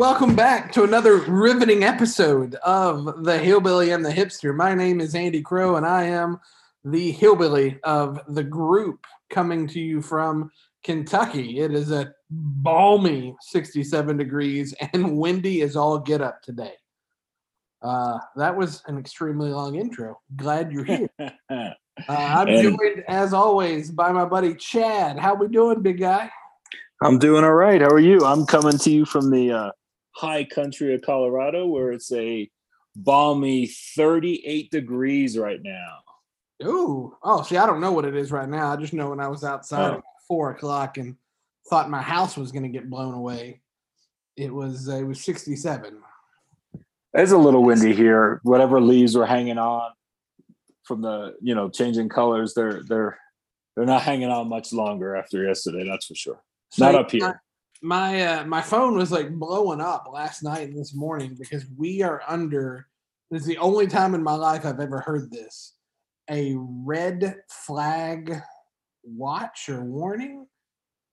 welcome back to another riveting episode of The Hillbilly and the Hipster. My name is Andy Crow, and I am the hillbilly of the group coming to you from Kentucky. It is a balmy 67 degrees and windy as all get up today. Uh, that was an extremely long intro. Glad you're here. Uh, I'm And- joined, as always, by my buddy Chad. How we doing, big guy? I'm doing all right. How are you? I'm coming to you from the uh, high country of Colorado, where it's a balmy 38 degrees right now. Ooh. Oh, see, I don't know what it is right now. I just know when I was outside Oh. at four o'clock and thought my house was going to get blown away. It was uh, it was sixty seven. It's a little windy here. Whatever leaves were hanging on from the, you know, changing colors, they're they're they're not hanging on much longer after yesterday. That's for sure. Not up here. My my, uh, my phone was like blowing up last night and this morning because we are under. This is the only time in my life I've ever heard this. A red flag watch or warning,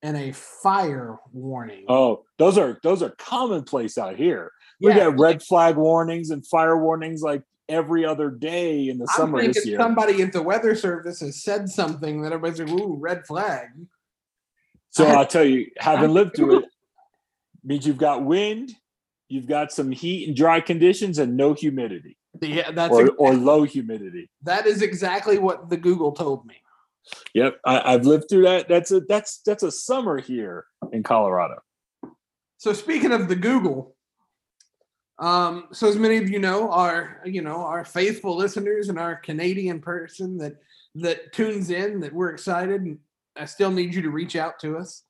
and a fire warning. Oh, those are those are commonplace out here. We Yeah, get red flag warnings and fire warnings like every other day in the I'm summer this year. somebody at the weather service has said something that everybody's like, "Ooh, red flag." So I'll tell you, having lived through it, means you've got wind, you've got some heat and dry conditions, and no humidity Yeah, that's or, or low humidity. that is exactly what the Google told me. Yep, I, I've lived through that. That's a that's that's a summer here in Colorado. So speaking of the Google, um, so as many of you know, our you know our faithful listeners and our Canadian person that that tunes in, that we're excited, and I still need you to reach out to us.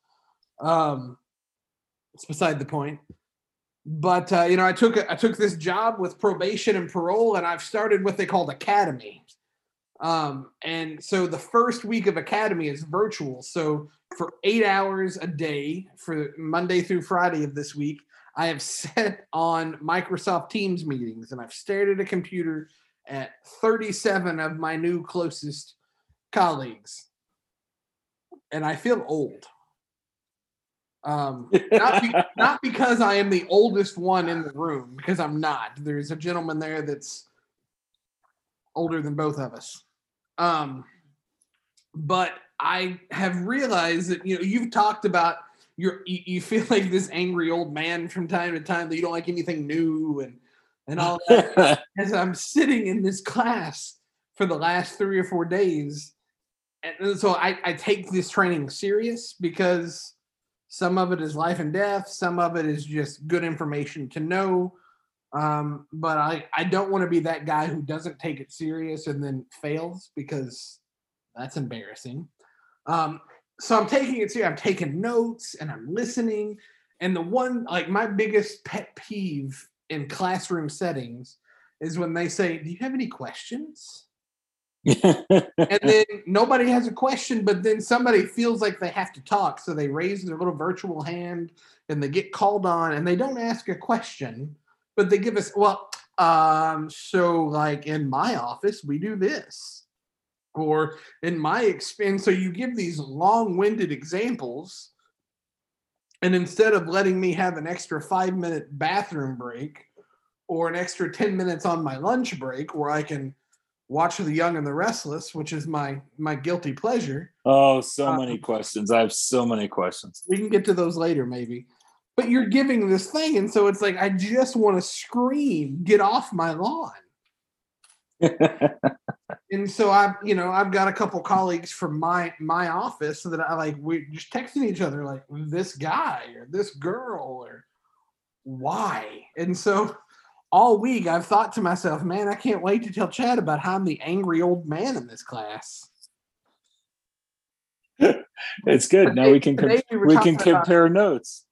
Um, it's beside the point. But uh, you know, I took I took this job with probation and parole, and I've started what they called academy. Um, and so the first week of academy is virtual. So for eight hours a day for Monday through Friday of this week, I have set on Microsoft Teams meetings and I've stared at a computer at 37 of my new closest colleagues. And I feel old. Um, not, be- not because I am the oldest one in the room, because I'm not. There's a gentleman there that's older than both of us. Um, but I have realized that you know you've talked about your you, you feel like this angry old man from time to time that you don't like anything new and and all that. As I'm sitting in this class for the last three or four days, and so I, I take this training serious because some of it is life and death, some of it is just good information to know. Um, but I, I don't want to be that guy who doesn't take it serious and then fails because that's embarrassing. Um, so I'm taking it serious. I'm taking notes and I'm listening. And the one, like my biggest pet peeve in classroom settings is when they say, Do you have any questions? And then nobody has a question, but then somebody feels like they have to talk. So they raise their little virtual hand and they get called on and they don't ask a question, but they give us, well, um, so like in my office, we do this. Or in my experience, so you give these long winded examples. And instead of letting me have an extra five minute bathroom break or an extra 10 minutes on my lunch break where I can watch The Young and the Restless, which is my my guilty pleasure. oh, so Uh, many questions. I have so many questions. We can get to those later, maybe. But you're giving this thing, and so it's like I just want to scream, "Get off my lawn!" And so I've, you know, I've got a couple colleagues from my my office that I like. We're just texting each other like this guy or this girl or why. And so all week I've thought to myself, man, I can't wait to tell Chad about how I'm the angry old man in this class. it's good. Now we can com- we we can talking about- compare notes.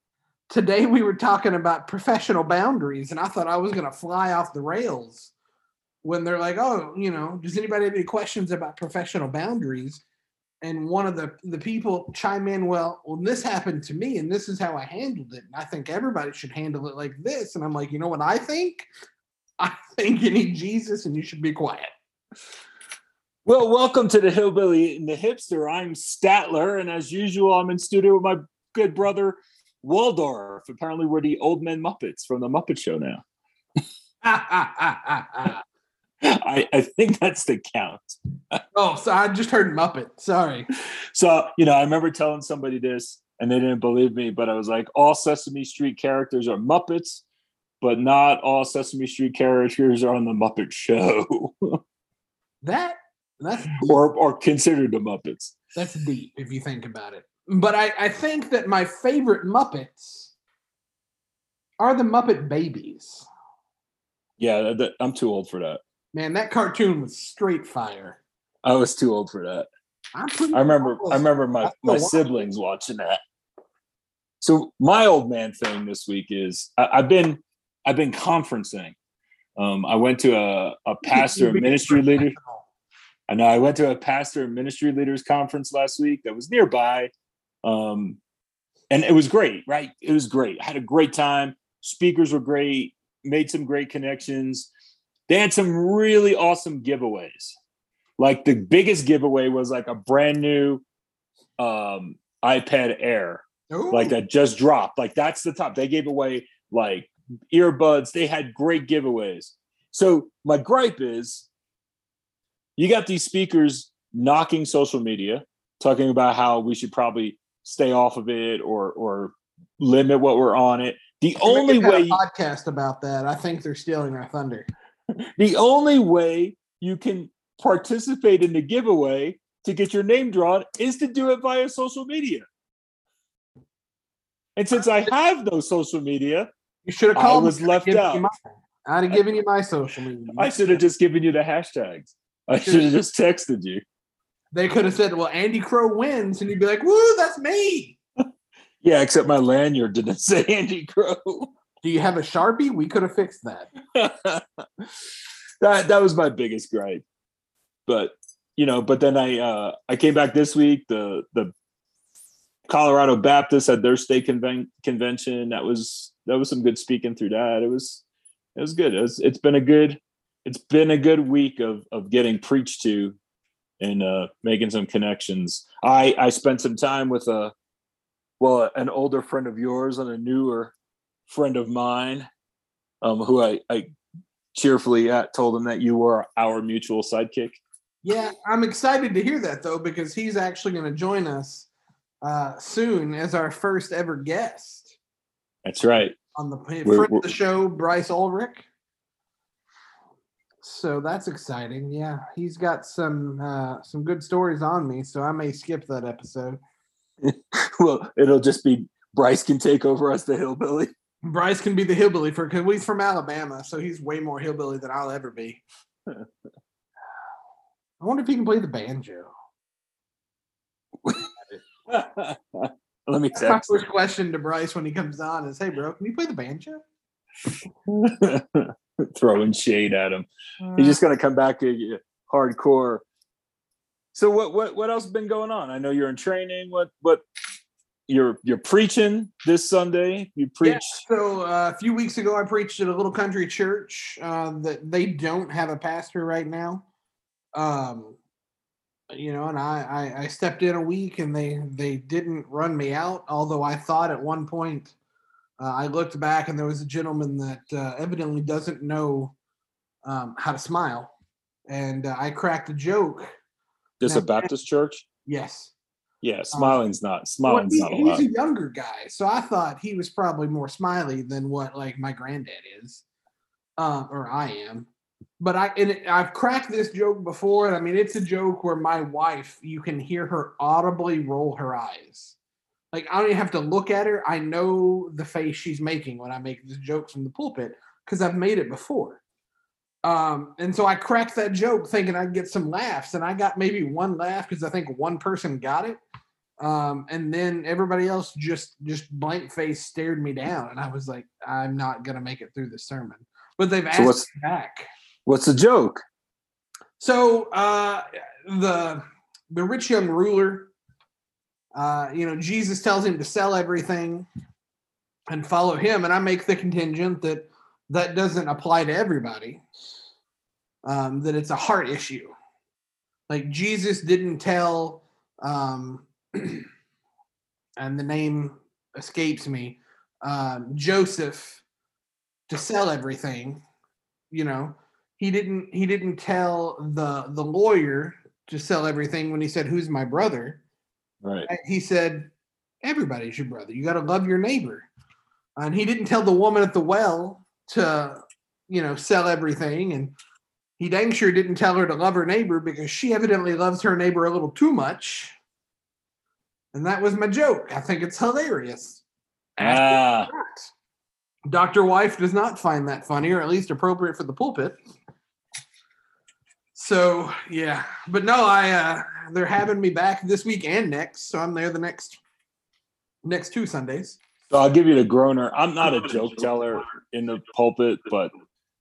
today we were talking about professional boundaries and i thought i was going to fly off the rails when they're like oh you know does anybody have any questions about professional boundaries and one of the the people chime in well well this happened to me and this is how i handled it and i think everybody should handle it like this and i'm like you know what i think i think you need jesus and you should be quiet Well, welcome to the Hillbilly and the Hipster. I'm Statler, and as usual, I'm in studio with my good brother Waldorf. Apparently, we're the old men Muppets from the Muppet Show now. I, I think that's the count. oh, so I just heard Muppet. Sorry. So, you know, I remember telling somebody this and they didn't believe me, but I was like, all Sesame Street characters are Muppets, but not all Sesame Street characters are on the Muppet Show. that that's or or considered the Muppets. That's deep if you think about it. But I, I think that my favorite Muppets are the Muppet Babies. Yeah, that, I'm too old for that. Man, that cartoon was straight fire. I was too old for that. I remember I remember my, my siblings watching that. So my old man thing this week is I, have been I've been conferencing. Um, I went to a, a pastor ministry leader. I know I went to a pastor and ministry leaders conference last week that was nearby. Um, and it was great, right? It was great. I had a great time. Speakers were great, made some great connections. They had some really awesome giveaways. Like the biggest giveaway was like a brand new um, iPad Air, Ooh. like that just dropped. Like that's the top. They gave away like earbuds. They had great giveaways. So my gripe is you got these speakers knocking social media, talking about how we should probably stay off of it or or limit what we're on it. The only way podcast about that, I think they're stealing our thunder. the only way you can participate in the giveaway to get your name drawn is to do it via social media. And since I have no social media, you should have called. I was left out. I'd have given you my social media. I should have just given you the hashtags. I should have just texted you. They could have said, "Well, Andy Crow wins," and you'd be like, "Woo, that's me." yeah, except my lanyard didn't say Andy Crow. Do you have a sharpie? We could have fixed that. that that was my biggest gripe. But you know, but then I uh I came back this week. The the Colorado Baptist had their state conven- convention. That was that was some good speaking through that. It was it was good. It was, it's been a good it's been a good week of of getting preached to and uh, making some connections. I I spent some time with a well an older friend of yours and a newer friend of mine, um, who I I cheerfully at, told him that you were our mutual sidekick. Yeah, I'm excited to hear that though because he's actually going to join us uh, soon as our first ever guest. That's right. On the friend of the show, Bryce Ulrich so that's exciting. Yeah, he's got some uh, some good stories on me, so I may skip that episode. well, it'll just be Bryce can take over as the hillbilly. Bryce can be the hillbilly for because he's from Alabama, so he's way more hillbilly than I'll ever be. I wonder if he can play the banjo. Let me text. my first question to Bryce when he comes on is, "Hey, bro, can you play the banjo?" throwing shade at him. Uh, He's just going to come back to you hardcore. So what what what else has been going on? I know you're in training. What what you're you're preaching this Sunday? You preach. Yeah, so uh, a few weeks ago, I preached at a little country church uh, that they don't have a pastor right now. Um, you know, and I, I I stepped in a week, and they they didn't run me out. Although I thought at one point uh, I looked back and there was a gentleman that uh, evidently doesn't know um, how to smile. And uh, I cracked a joke. This a Baptist church? Yes. Yeah, um, smiling's not smiling's well, he, not He's a younger guy, so I thought he was probably more smiley than what like my granddad is, uh, or I am. But I and it, I've cracked this joke before, and I mean it's a joke where my wife you can hear her audibly roll her eyes like I don't even have to look at her. I know the face she's making when I make this joke from the pulpit because I've made it before. Um, and so I cracked that joke thinking I'd get some laughs, and I got maybe one laugh because I think one person got it. Um, and then everybody else just just blank face stared me down, and I was like, I'm not gonna make it through the sermon. But they've asked so me back. What's the joke? So uh, the the rich young ruler uh, you know, Jesus tells him to sell everything and follow him. And I make the contingent that that doesn't apply to everybody, um, that it's a heart issue. Like Jesus didn't tell, um, and the name escapes me. Um, Joseph to sell everything, you know, he didn't he didn't tell the the lawyer to sell everything when he said who's my brother. Right. He said everybody's your brother. You got to love your neighbor. And he didn't tell the woman at the well to, you know, sell everything and he dang sure didn't tell her to love her neighbor because she evidently loves her neighbor a little too much. And that was my joke. I think it's hilarious. Ah, Dr. Wife does not find that funny or at least appropriate for the pulpit. So yeah, but no, I uh they're having me back this week and next, so I'm there the next next two Sundays. So I'll give you the groaner. I'm not a joke teller in the pulpit, but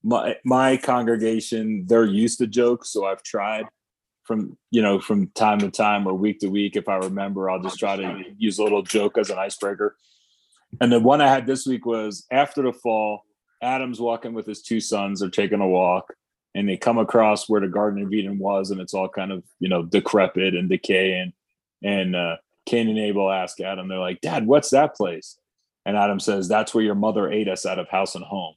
my my congregation they're used to jokes, so I've tried from you know from time to time or week to week. If I remember, I'll just try to use a little joke as an icebreaker. And the one I had this week was after the fall. Adam's walking with his two sons. They're taking a walk, and they come across where the Garden of Eden was, and it's all kind of you know decrepit and decaying. And uh, Cain and Abel ask Adam, they're like, "Dad, what's that place?" And Adam says, "That's where your mother ate us out of house and home."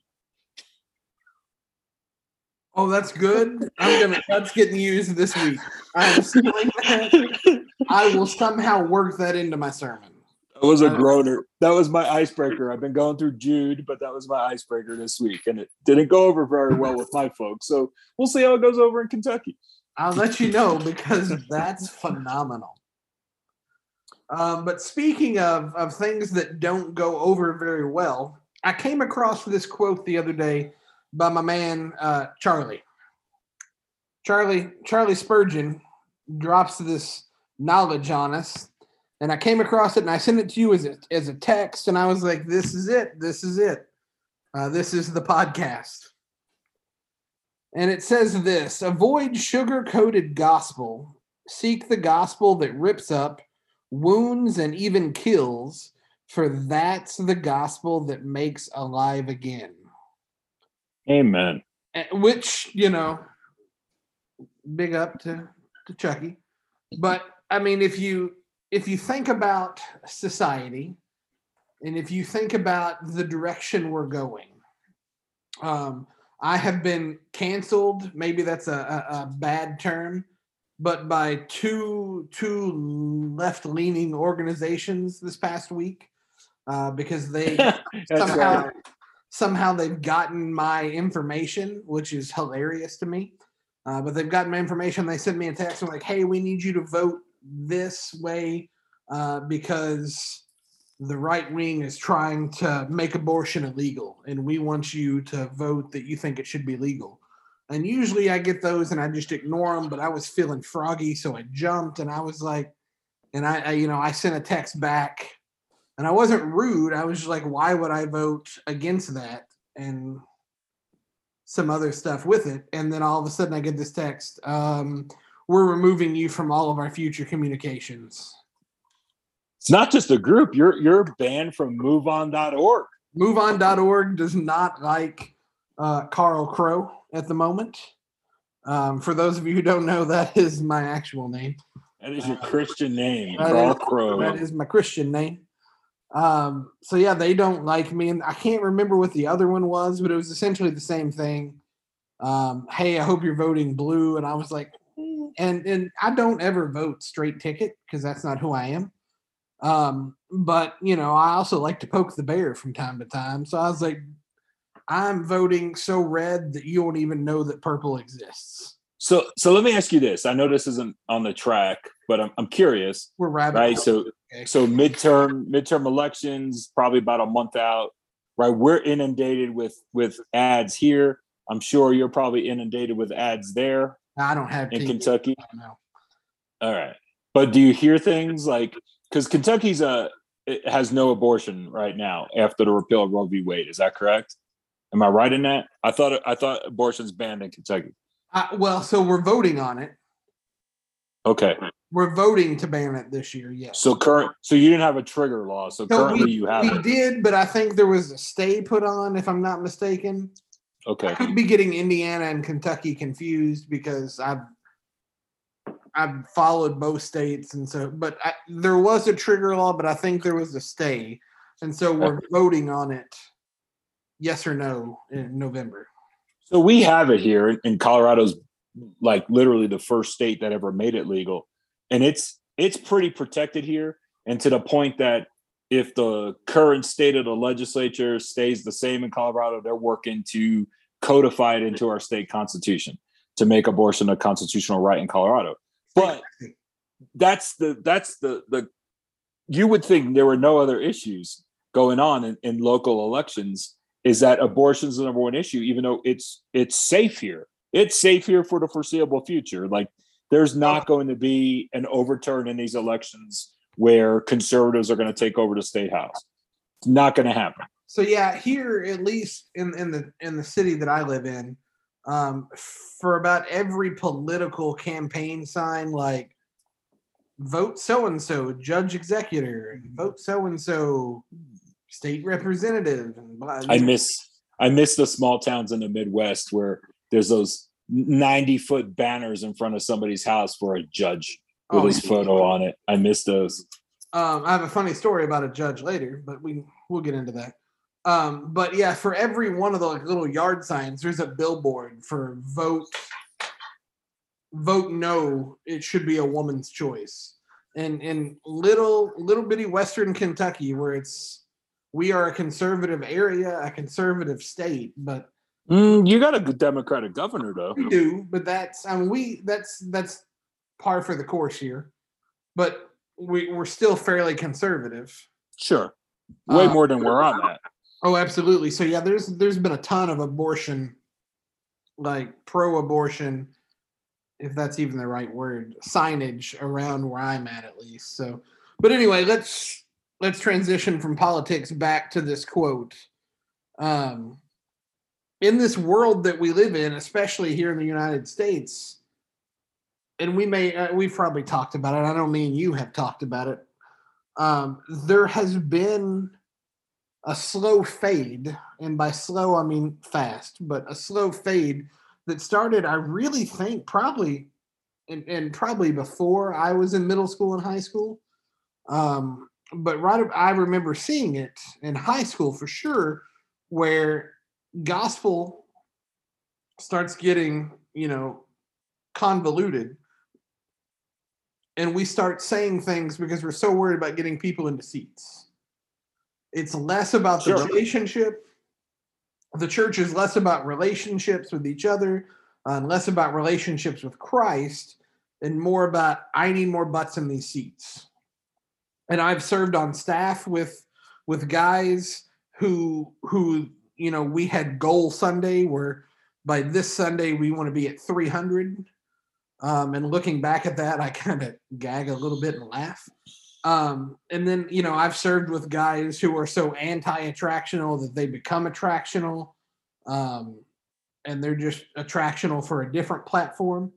Oh, that's good. I'm gonna that's getting used this week. I am stealing that. I will somehow work that into my sermon. That was a uh, groaner. That was my icebreaker. I've been going through Jude, but that was my icebreaker this week, and it didn't go over very well with my folks. So we'll see how it goes over in Kentucky. I'll let you know because that's phenomenal. Um, but speaking of of things that don't go over very well, I came across this quote the other day by my man uh, Charlie. Charlie Charlie Spurgeon drops this knowledge on us, and I came across it and I sent it to you as a as a text, and I was like, "This is it. This is it. Uh, this is the podcast." And it says this avoid sugar coated gospel, seek the gospel that rips up, wounds, and even kills, for that's the gospel that makes alive again. Amen. Eh, Which, you know, big up to, to Chucky. But I mean, if you if you think about society and if you think about the direction we're going, um, I have been canceled. Maybe that's a, a, a bad term, but by two two left leaning organizations this past week uh, because they somehow right. somehow they've gotten my information, which is hilarious to me. Uh, but they've gotten my information. They sent me a text and like, "Hey, we need you to vote this way uh, because the right wing is trying to make abortion illegal, and we want you to vote that you think it should be legal." And usually I get those and I just ignore them, but I was feeling froggy, so I jumped and I was like, and I, I you know, I sent a text back and I wasn't rude. I was just like, why would I vote against that? And some other stuff with it. And then all of a sudden I get this text. Um, we're removing you from all of our future communications. It's not just a group. You're you're banned from MoveOn.org. MoveOn.org does not like uh, Carl Crow at the moment. Um, for those of you who don't know, that is my actual name. That is your Christian name, That is- Crow. That is my Christian name. Um, so yeah, they don't like me, and I can't remember what the other one was, but it was essentially the same thing. Um, hey, I hope you're voting blue, and I was like, "Mm," and and I don't ever vote straight ticket because that's not who I am. Um, but you know, I also like to poke the bear from time to time. So I was like, I'm voting so red that you won't even know that purple exists. So so let me ask you this. I know this isn't on the track, but I'm I'm curious. We're. Right. holes. So Okay. so midterm midterm elections probably about a month out right we're inundated with with ads here i'm sure you're probably inundated with ads there I don't have in TV. kentucky No. all right but do you hear things like because kentucky's a it has no abortion right now after the repeal of roe v wade is that correct am i right in that i thought i thought abortion's banned in kentucky Uh, well, so we're voting on it. okay We're voting to ban it this year. Yes. so current so you didn't have a trigger law so, currently you have we it did, but I think there was a stay put on, if I'm not mistaken. okay I could be getting Indiana and Kentucky confused because I've I've followed both states, and so but I, there was a trigger law, but I think there was a stay. and so we're voting on it, yes or no, in November. So we have it here in Colorado's like literally the first state that ever made it legal. And it's it's pretty protected here. And to the point that if the current state of the legislature stays the same in Colorado, they're working to codify it into our state constitution to make abortion a constitutional right in Colorado. But that's the that's the the you would think there were no other issues going on in, in local elections is that abortion is the number one issue even though it's it's safe here. It's safe here for the foreseeable future. Like there's not going to be an overturn in these elections where conservatives are going to take over the state house. It's not going to happen. So yeah, here at least in in the in the city that I live in, um, for about every political campaign sign, like vote so and so, judge executor, vote so and so, state representative, and blah. i miss i miss the small towns in the midwest where there's those 90 foot banners in front of somebody's house for a judge with Oh, his photo on it i miss those Um, I have a funny story about a judge later, but we we'll get into that. Um, but yeah, for every one of the like, little yard signs, there's a billboard for vote vote no. It should be a woman's choice. And in little little bitty Western Kentucky, where it's we are a conservative area, a conservative state, but Mm, you got a good democratic governor though we do. But that's I mean we that's that's par for the course here. But we, we're still fairly conservative. Sure. Way Uh, more than we're on that. Oh, absolutely. So yeah, there's there's been a ton of abortion, like pro-abortion, if that's even the right word, signage around where I'm at at least. So, but anyway, let's let's transition from politics back to this quote. Um, in this world that we live in, especially here in the United States, and we may uh, we've probably talked about it. I don't mean you have talked about it. Um, there has been a slow fade, and by slow I mean fast, but a slow fade that started, I really think, probably and, and probably before I was in middle school and high school. Um, but right, I remember seeing it in high school for sure, where gospel starts getting, you know, convoluted. And we start saying things because we're so worried about getting people into seats. It's less about the Sure. relationship. The church is less about relationships with each other, uh, and less about relationships with Christ, and more about I need more butts in these seats. And I've served on staff with with guys who who you know we had goal Sunday where by this Sunday we want to be at 300. Um, and looking back at that, I kind of gag a little bit and laugh. Um, and then, you know, I've served with guys who are so anti attractional that they become attractional. Um, and they're just attractional for a different platform.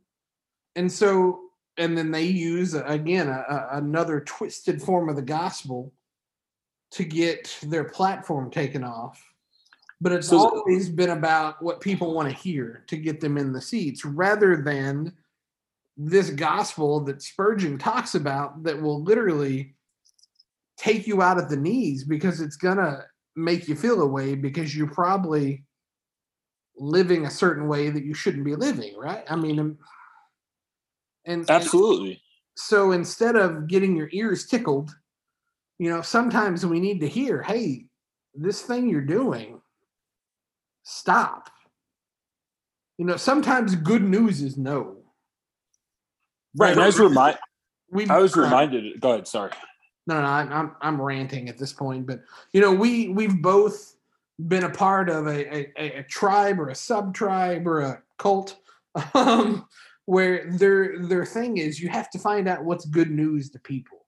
And so, and then they use, again, a, a- another twisted form of the gospel to get their platform taken off. But it's So- always been about what people want to hear to get them in the seats rather than this gospel that Spurgeon talks about that will literally take you out at the knees because it's gonna make you feel a way because you're probably living a certain way that you shouldn't be living, right? I mean, and, and Absolutely. so instead of getting your ears tickled, you know, sometimes we need to hear, hey, this thing you're doing, stop. You know, sometimes good news is no. Right. And I was remind I was reminded go ahead, sorry. no, no, I'm, I'm I'm ranting at this point, but you know, we we've both been a part of a a, a- a tribe or a sub tribe or a cult, um, where their their thing is you have to find out what's good news to people,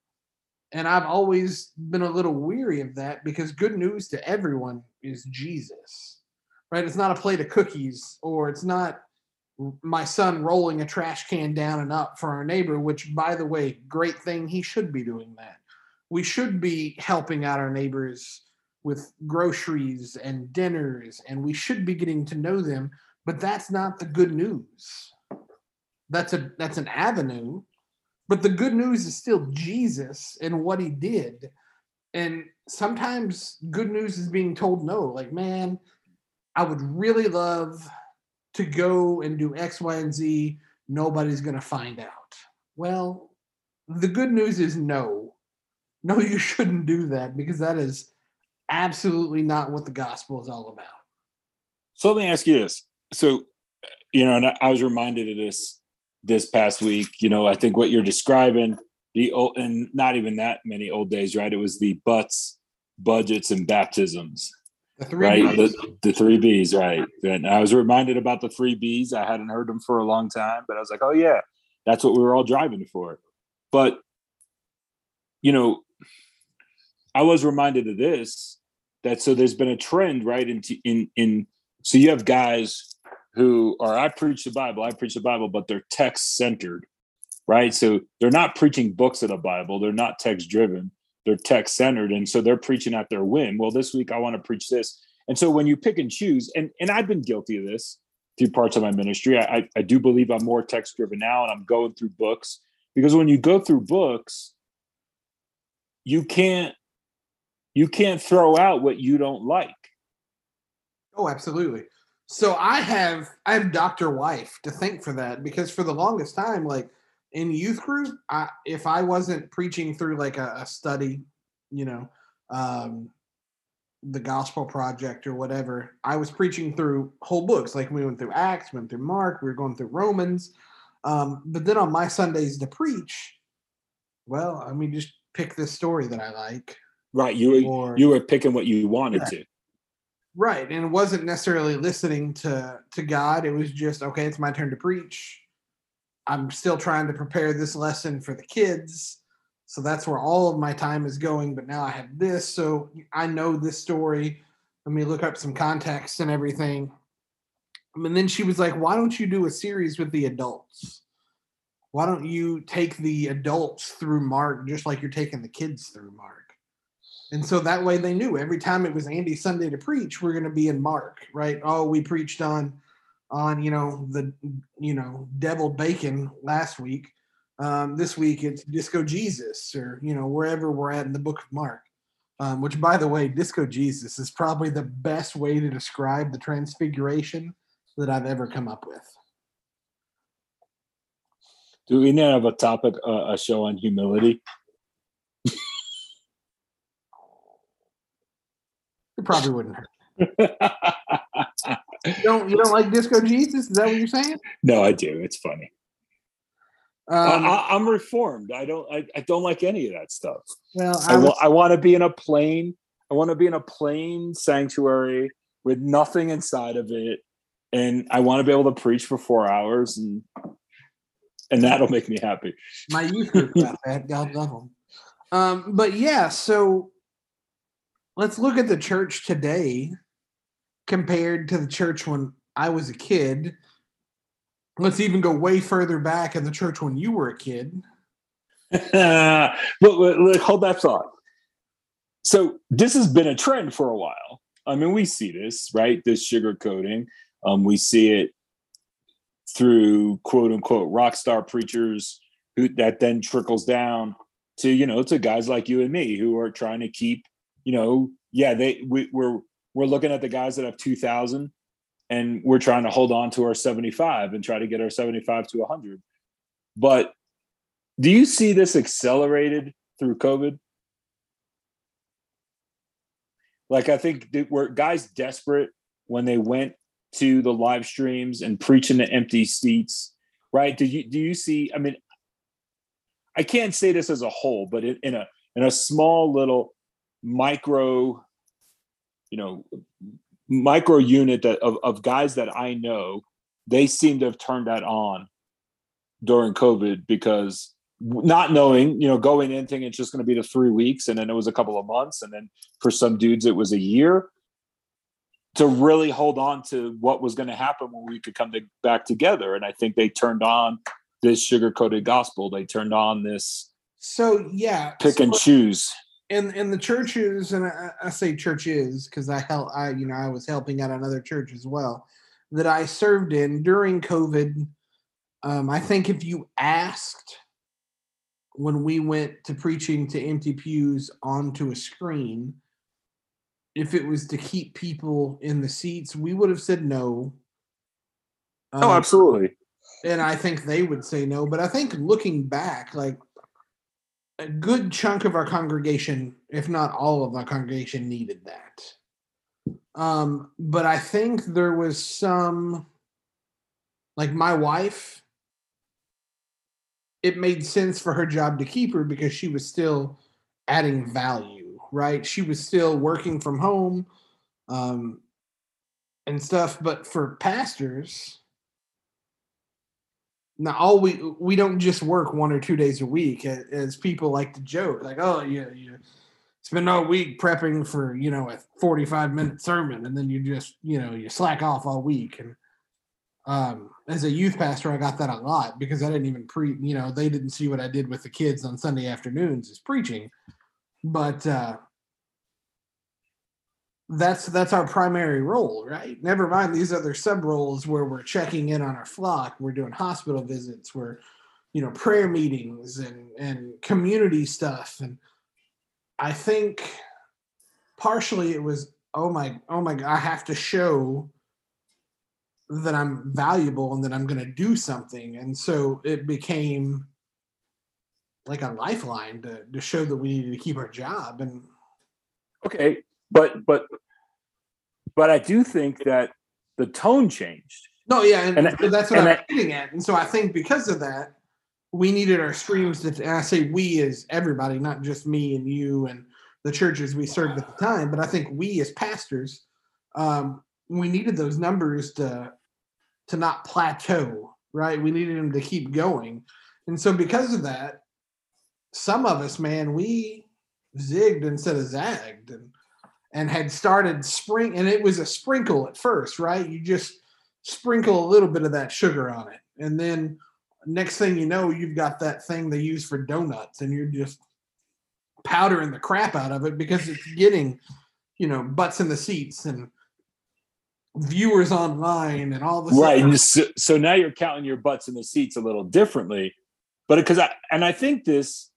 and I've always been a little weary of that because good news to everyone is Jesus, right? It's not a plate of cookies or it's not my son rolling a trash can down and up for our neighbor, which by the way, great thing. He should be doing that. We should be helping out our neighbors with groceries and dinners, and we should be getting to know them, but that's not the good news. That's a that's an avenue, but the good news is still Jesus and what he did. and sometimes good news is being told no. Like, man, I would really love to go and do X, Y, and Z. Nobody's going to find out. Well, the good news is no. No, you shouldn't do that because that is absolutely not what the gospel is all about. So let me ask you this. So, you know, and I, I was reminded of this this past week. You know, I think what you're describing, the old and not even that many old days, right? It was the butts, budgets, and baptisms. The three right? Bs. The, the three B's, right? And I was reminded about the three B's. I hadn't heard them for a long time, but I was like, oh yeah, that's what we were all driving for. But you know, I was reminded of this that so there's been a trend, right? In in in so you have guys who are I preach the Bible, I preach the Bible, but they're text centered, right? So they're not preaching books of the Bible, they're not text driven, they're text centered, and so they're preaching at their whim. Well, this week I want to preach this, and so when you pick and choose, and and I've been guilty of this through parts of my ministry. I I, I do believe I'm more text driven now, and I'm going through books because when you go through books, you can't you can't throw out what you don't like. Oh, absolutely. So I have I have Dr. Wife to thank for that because for the longest time, like in youth group, I, if I wasn't preaching through like a, a study, you know, um, the Gospel Project or whatever, I was preaching through whole books. Like we went through Acts, went through Mark, we were going through Romans. Um, but then on my Sundays to preach, well, I mean, just pick this story that I like. Right. You Or- were you were picking what you wanted Yeah. to. Right. And it wasn't necessarily listening to to God. It was just, okay, it's my turn to preach. I'm still trying to prepare this lesson for the kids. So that's where all of my time is going. But now I have this. So I know this story. Let me look up some context and everything. And then she was like, why don't you do a series with the adults? Why don't you take the adults through Mark just like you're taking the kids through Mark? And so that way they knew every time it was Andy Sunday to preach, we're going to be in Mark, right? Oh, we preached on, on you know the you know devil bacon last week. Um, this week it's Disco Jesus, or you know wherever we're at in the Book of Mark. Um, which, by the way, Disco Jesus is probably the best way to describe the Transfiguration that I've ever come up with. Do we to have a topic, uh, a show on humility? It probably wouldn't hurt. You don't you don't like Disco Jesus? Is that what you're saying? no, I do. It's funny. Um, I, I'm reformed. I don't. I, I don't like any of that stuff. well, I, I wa- I want to be in a plain. I want to be in a plain sanctuary with nothing inside of it, and I want to be able to preach for four hours, and and that'll make me happy. my youth group got that. God love them. Um, but yeah, so let's look at the church today compared to the church when I was a kid. Let's even go way further back in the church when you were a kid. but, but, hold that thought. So this has been a trend for a while. I mean, we see this, right? This sugar coating. Um, we see it through quote unquote rock star preachers who that then trickles down to you know to guys like you and me who are trying to keep you know yeah they we, we're we're looking at the guys that have 2000 and we're trying to hold on to our 75 and try to get our 75 to 100 but do you see this accelerated through COVID? Like, I think were guys desperate when they went to the live streams and preaching to empty seats, right? Do you do you see? I mean, I can't say this as a whole, but in, in a in a small little micro, you know, micro unit that of, of guys that I know, they seem to have turned that on during COVID because not knowing, you know, going in thinking it's just going to be the three weeks, and then it was a couple of months, and then for some dudes it was a year. To really hold on to what was going to happen when we could come to, back together, and I think they turned on this sugar-coated gospel. They turned on this So yeah, pick so and choose. In in the churches, and I, I say churches because I help. I you know I was helping out another church as well that I served in during COVID. Um, I think if you asked when we went to preaching to empty pews onto a screen, if it was to keep people in the seats, we would have said no. Oh, Um, absolutely. and I think they would say no. But I think looking back, like a good chunk of our congregation, if not all of our congregation, needed that. Um, but I think there was some, like my wife, it made sense for her job to keep her because she was still adding value, right? She was still working from home um, and stuff. But for pastors, now all we we don't just work one or two days a week as people like to joke like oh yeah you spend all week prepping for you know a 45 minute sermon and then you just you know you slack off all week. And um as a youth pastor i got that a lot because i didn't even pre you know they didn't see what i did with the kids on sunday afternoons as preaching. But uh that's that's our primary role, right? Never mind these other sub roles where we're checking in on our flock, we're doing hospital visits, we're you know prayer meetings and and community stuff, and I think partially it was oh my oh my god I have to show that I'm valuable and that I'm going to do something, and so it became like a lifeline to to show that we needed to keep our job. And Okay, but but but I do think that the tone changed. No, yeah, and, And- so that's what and I'm I- getting at. And so I think because of that, we needed our streams to and I say we as everybody, not just me and you and the churches we served at the time, but I think we as pastors, um, we needed those numbers to to not plateau, right? We needed them to keep going. And so because of that, some of us, man, we zigged instead of zagged and and had started spring and it was a sprinkle at first, right? You just sprinkle a little bit of that sugar on it. And then next thing you know, you've got that thing they use for donuts and you're just powdering the crap out of it because it's getting, you know, butts in the seats and viewers online and all this. Right. So, so now you're counting your butts in the seats a little differently. But because I and I think this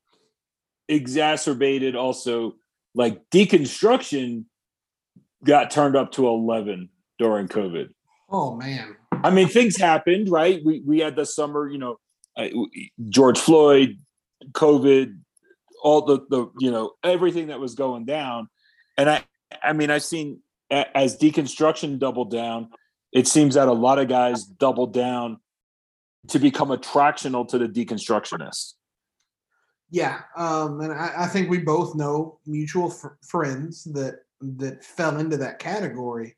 exacerbated also like deconstruction got turned up to 11 during COVID. Oh man. I mean, things happened, right? We we had the summer, you know, uh, George Floyd, COVID, all the the you know everything that was going down, and I I mean I've seen as deconstruction doubled down, it seems that a lot of guys doubled down to become attractional to the deconstructionists. Yeah, um, and I, I think we both know mutual fr- friends that that fell into that category.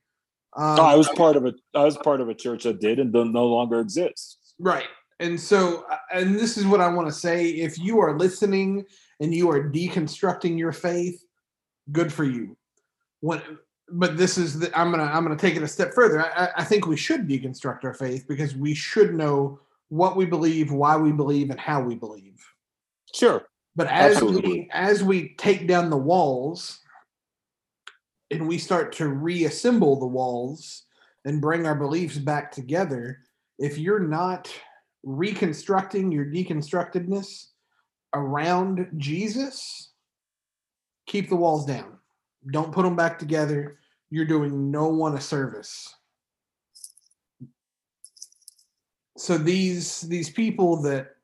Um, Oh, I was part of a I was part of a church that did and no longer exists. Right. And so, uh, and this is what I want to say. If you are listening and you are deconstructing your faith, good for you. What, but this is the, I'm gonna I'm gonna take it a step further. I- I think we should deconstruct our faith because we should know what we believe, why we believe, and how we believe. Sure. But as Absolutely. we as we take down the walls and we start to reassemble the walls and bring our beliefs back together, if you're not reconstructing your deconstructedness around Jesus, keep the walls down. Don't put them back together. You're doing no one a service. So these these people that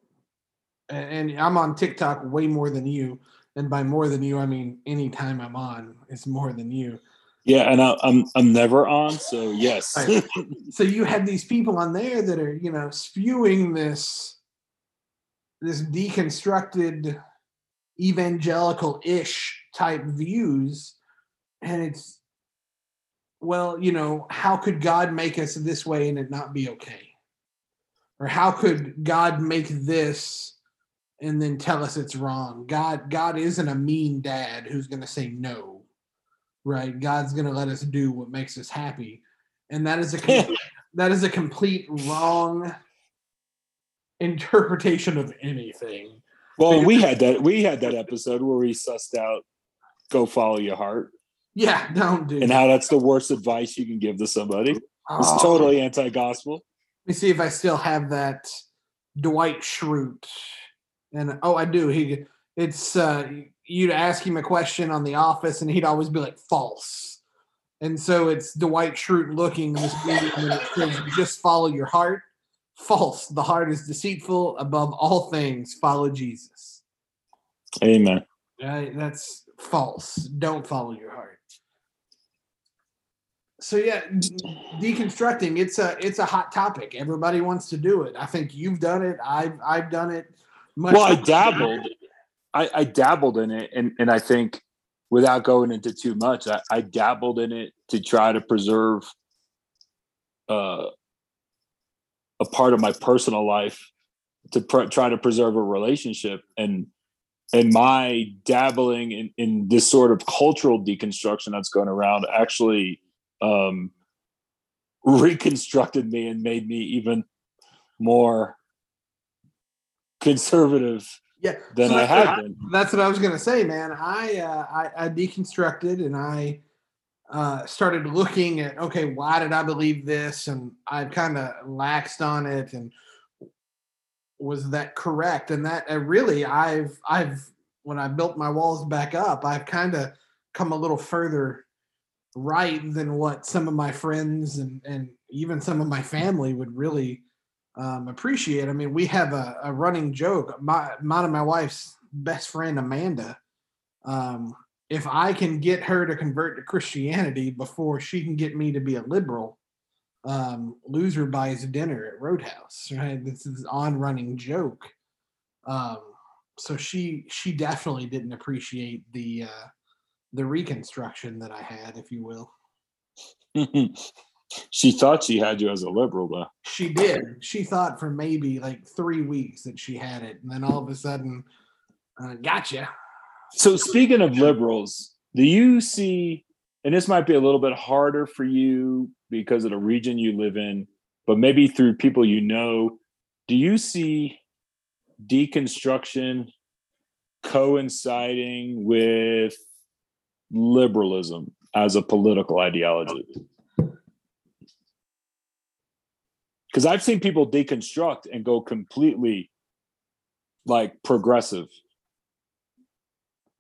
and I'm on TikTok way more than you. And by more than you, I mean any time I'm on, it's more than you. Yeah, and I, I'm I'm never on, so yes. Right. So you have these people on there that are, you know, spewing this this deconstructed evangelical-ish type views. And it's well, you know, how could God make us this way and it not be okay? Or how could God make this and then tell us it's wrong? God God isn't a mean dad who's going to say no. Right? God's going to let us do what makes us happy. And that is a com- that is a complete wrong interpretation of anything. Well, we had that we had that episode where we sussed out go follow your heart Yeah, don't do and how that's the worst advice you can give to somebody. It's Oh. totally anti-gospel. Let me see if I still have that Dwight Schrute And oh, I do. He it's uh you'd ask him a question on the office and he'd always be like false. And so it's Dwight Schrute looking this and it says just follow your heart. False. The heart is deceitful above all things. Follow Jesus. Amen. Right? That's false. Don't follow your heart. So yeah, deconstructing it's a it's a hot topic. Everybody wants to do it. I think you've done it. I've I've done it. Well, I dabbled. I, I dabbled in it, and and I think without going into too much, I, I dabbled in it to try to preserve uh, a part of my personal life, to pr- try to preserve a relationship, and and my dabbling in, in this sort of cultural deconstruction that's going around actually um, reconstructed me and made me even more conservative yeah than so I been. That's what I was gonna say, man. I uh, I, I deconstructed and I uh, started looking at okay, why did I believe this? And I've kind of laxed on it and was that correct? And that uh, really, I've I've when I built my walls back up, I've kind of come a little further right than what some of my friends and and even some of my family would really um, appreciate. I mean, we have a, a running joke. My mine and my wife's best friend Amanda. Um, if I can get her to convert to Christianity before she can get me to be a liberal, um, loser buys dinner at Roadhouse. Right? This is on running joke. Um, so she she definitely didn't appreciate the uh, the reconstruction that I had, if you will. she thought she had you as a liberal, though. She did. She thought for maybe like three weeks that she had it, and then all of a sudden, uh, gotcha. So, speaking of liberals, do you see, and this might be a little bit harder for you because of the region you live in, but maybe through people you know, do you see deconstruction coinciding with liberalism as a political ideology? Because I've seen people deconstruct and go completely like progressive,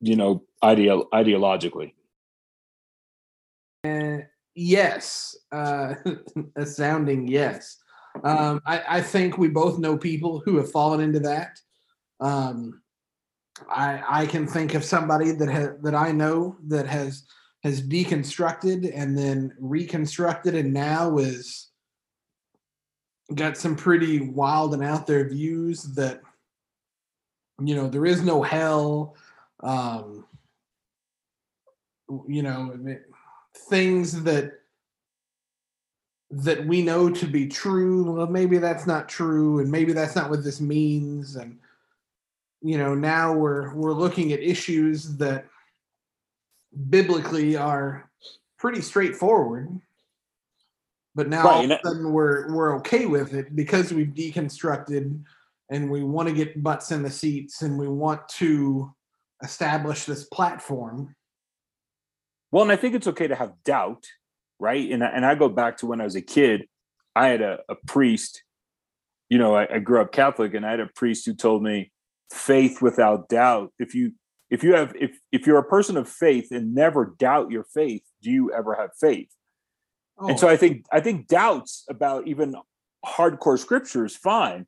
you know, ideo- ideologically. Uh, yes, uh, a sounding yes. Um, I, I think we both know people who have fallen into that. Um, I I can think of somebody that ha- that I know that has has deconstructed and then reconstructed and now is got some pretty wild and out there views that you know there is no hell um you know things that that we know to be true well maybe that's not true and maybe that's not what this means and you know now we're we're looking at issues that biblically are pretty straightforward but now Right, all of a sudden we're we're okay with it because we've deconstructed and we want to get butts in the seats and we want to establish this platform Well, and I think it's okay to have doubt, right? And I, and I go back to when I was a kid. I had a, a priest. You know, I, I grew up Catholic, and I had a priest who told me, "Faith without doubt. If you if you have if if you're a person of faith and never doubt your faith, do you ever have faith?" And oh. so I think I think doubts about even hardcore scripture is fine.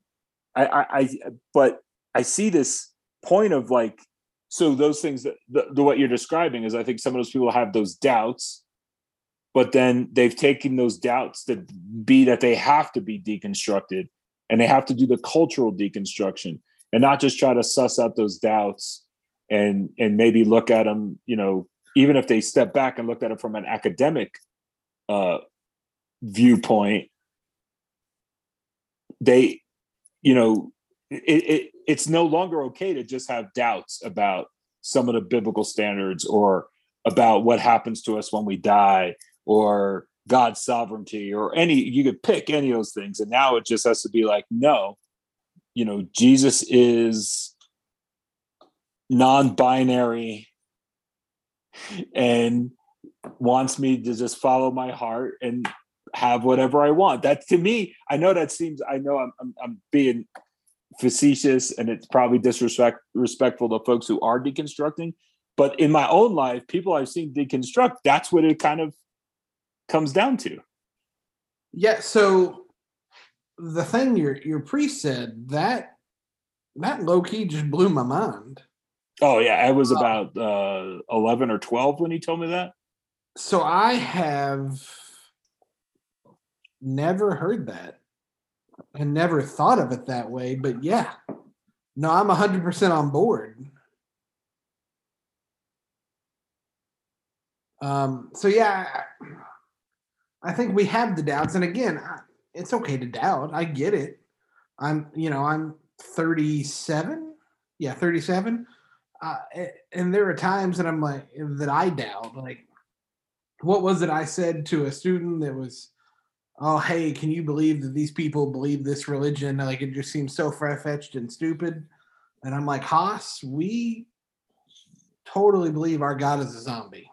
I, I, I but I see this point of like so those things that the, the what you're describing is I think some of those people have those doubts, but then they've taken those doubts to be that they have to be deconstructed and they have to do the cultural deconstruction and not just try to suss out those doubts and and maybe look at them, you know, even if they step back and look at it from an academic uh, viewpoint, they, you know, it, it it's no longer okay to just have doubts about some of the biblical standards or about what happens to us when we die or God's sovereignty or any you could pick any of those things. And now it just has to be like, no, you know, Jesus is non-binary and wants me to just follow my heart and have whatever I want. That to me, I know that seems I know I'm I'm, I'm being facetious and it's probably disrespect respectful to folks who are deconstructing. But in my own life, people I've seen deconstruct, that's what it kind of comes down to. Yeah. So the thing your your priest said that that low key just blew my mind. Oh yeah, I was about uh, eleven or twelve when he told me that. So I have never heard that and never thought of it that way. But yeah, no, I'm hundred percent on board. Um, so yeah, I think we have the doubts, and again, it's okay to doubt. I get it. I'm, you know, I'm 37. Yeah, 37. Uh, and there are times that I'm like that I doubt. Like, what was it I said to a student that was, oh hey, can you believe that these people believe this religion? Like, it just seems so far fetched and stupid. And I'm like, Haas, we totally believe our God is a zombie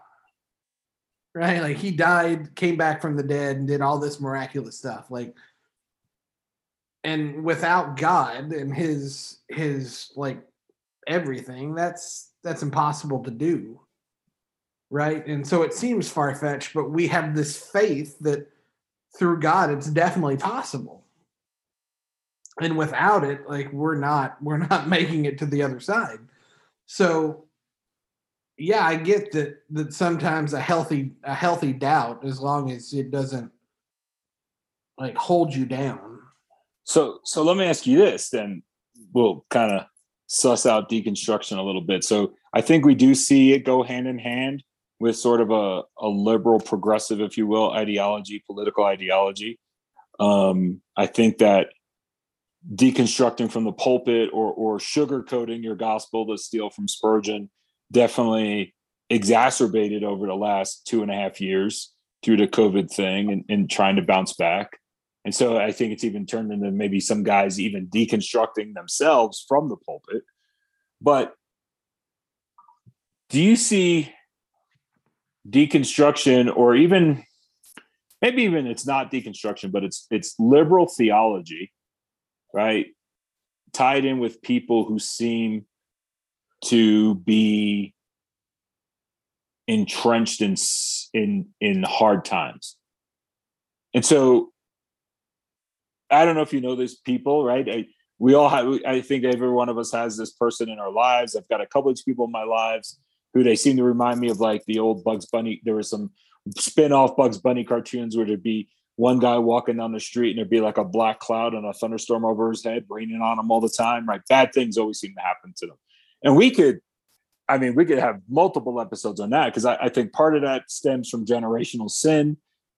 right? Like he died, came back from the dead, and did all this miraculous stuff. Like, and without God and his his like everything, that's that's impossible to do. Right. And so it seems far fetched, but we have this faith that through God it's definitely possible. And without it, like we're not we're not making it to the other side. So yeah, I get that that sometimes a healthy a healthy doubt as long as it doesn't like hold you down. So so let me ask you this then we'll kind of suss out deconstruction a little bit. So I think we do see it go hand in hand with sort of a, a liberal progressive, if you will, ideology, political ideology. Um, I think that deconstructing from the pulpit or or sugarcoating your gospel to steal from Spurgeon definitely exacerbated over the last two and a half years through the COVID thing and, and trying to bounce back. And so I think it's even turned into maybe some guys even deconstructing themselves from the pulpit. But do you see deconstruction or even maybe even it's not deconstruction, but it's it's liberal theology, right? Tied in with people who seem to be entrenched in in in hard times. And so i don't know if you know these people right? I, we all have i think every one of us has this person in our lives. I've got a couple of people in my lives who they seem to remind me of like the old bugs bunny. There was some spin-off bugs bunny cartoons where there'd be one guy walking down the street and there'd be like a black cloud and a thunderstorm over his head raining on him all the time right? Bad things always seem to happen to them. And we could i mean we could have multiple episodes on that because I, I, think part of that stems from generational sin.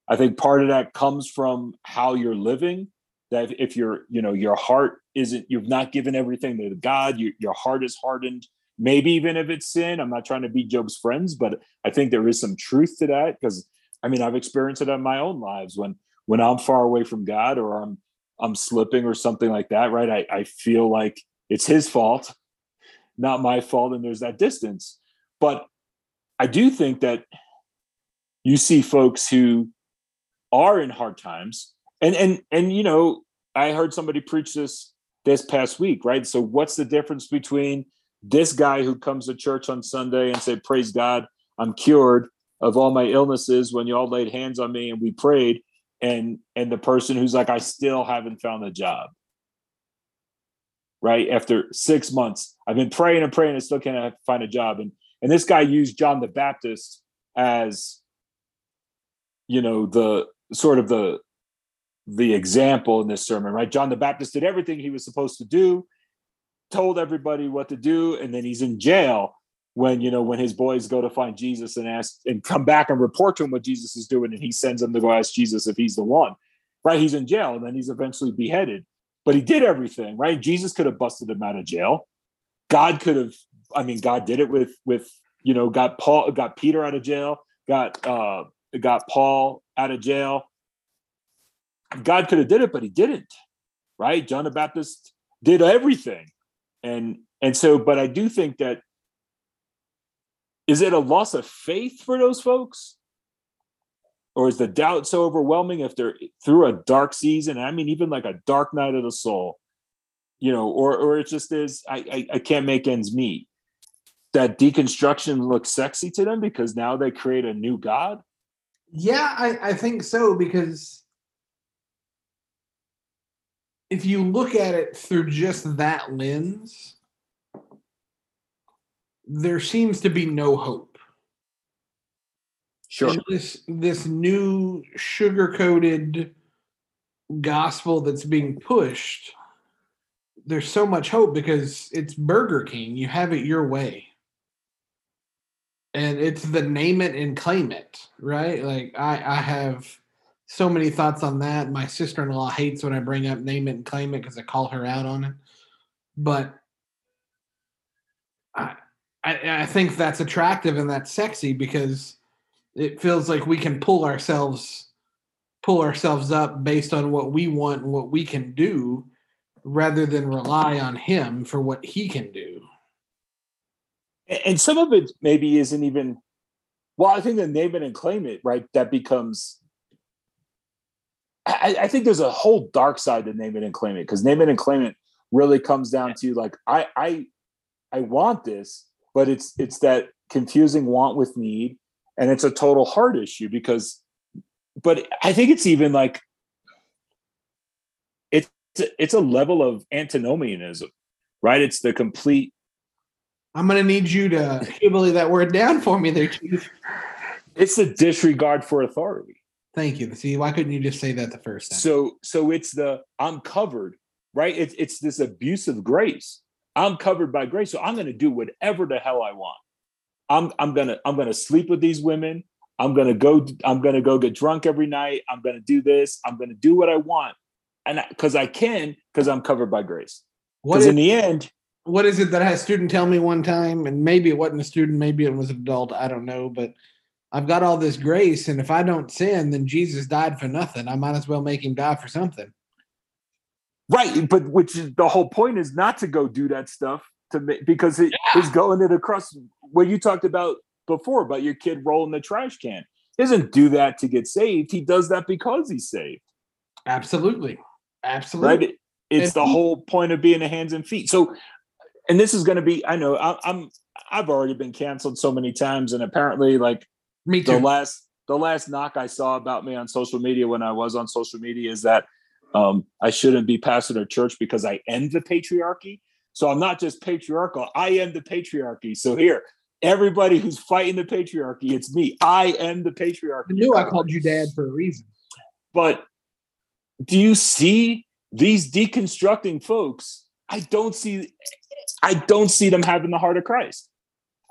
I think part of that comes from how you're living that if you're you know your heart isn't you've not given everything to god you, your heart is hardened maybe even if it's sin i'm not trying to be job's friends but i think there is some truth to that because i mean i've experienced it in my own lives when when i'm far away from god or i'm i'm slipping or something like that right? I, I feel like it's his fault not my fault and there's that distance. But i do think that you see folks who are in hard times and and and you know i heard somebody preach this this past week right? So what's the difference between this guy who comes to church on sunday and said praise god i'm cured of all my illnesses when you all laid hands on me and we prayed and and the person who's like i still haven't found a job right? After six months, I've been praying and praying and still can't find a job. And and this guy used John the Baptist as, you know, the sort of the the example in this sermon, right? John the Baptist did everything he was supposed to do, told everybody what to do, and then he's in jail when you know when his boys go to find Jesus and ask and come back and report to him what Jesus is doing, and he sends them to go ask Jesus if he's the one. Right? He's in jail, and then he's eventually beheaded. But he did everything right? Jesus could have busted him out of jail. God could have i mean god did it with with you know got paul got peter out of jail got uh got paul out of jail. God could have did it but he didn't right? John the baptist did everything and and so but i do think that is it a loss of faith for those folks or is the doubt so overwhelming if they're through a dark season i mean even like a dark night of the soul you know, or or it just is I, I I can't make ends meet. That deconstruction looks sexy to them because now they create a new god. Yeah, I, I think so because if you look at it through just that lens, there seems to be no hope. Sure. And this this new sugar coated gospel that's being pushed, there's so much hope because it's Burger King. You have it your way. And it's the name it and claim it, right? Like I, I have so many thoughts on that. My sister-in-law hates when I bring up name it and claim it because I call her out on it. But I, I I think that's attractive and that's sexy because it feels like we can pull ourselves pull ourselves up based on what we want and what we can do rather than rely on him for what he can do. And some of it maybe isn't even well, I think the name it and claim it, right? That becomes I, I think there's a whole dark side to name it and claim it because name it and claim it really comes down to like I I I want this, but it's it's that confusing want with need, and it's a total heart issue because but I think it's even like it's it's a level of antinomianism, right? It's the complete I'm gonna need you to hibble that word down for me there, Chief. it's a disregard for authority. Thank you. See, why couldn't you just say that the first time? So so it's the I'm covered, right? It's it's this abuse of grace. I'm covered by grace, so I'm going to do whatever the hell I want. I'm I'm gonna I'm gonna sleep with these women. I'm gonna go. I'm gonna go get drunk every night. I'm gonna do this. I'm gonna do what I want, and because I, can, because I'm covered by grace. what Because in the end, what is it that I had a student tell me one time, and maybe it wasn't a student, maybe it was an adult, I don't know, but I've got all this grace, and if I don't sin, then Jesus died for nothing. I might as well make him die for something. right? But which is the whole point is not to go do that stuff to make because it is going it across what you talked about before about your kid rolling the trash can. He doesn't do that to get saved. He does that because he's saved. Absolutely. Absolutely. right? It's And the he- whole point of being the hands and feet. So, and this is going to be, I know I, I'm, I've already been canceled so many times, and apparently, like Me the last, the last knock I saw about me on social media when I was on social media is that um, I shouldn't be pastoring a church because I end the patriarchy. So I'm not just patriarchal; I am the patriarchy. So here, everybody who's fighting the patriarchy, it's me. I am the patriarchy. I knew I called you dad for a reason. But do you see these deconstructing folks? I don't see I don't see them having the heart of Christ.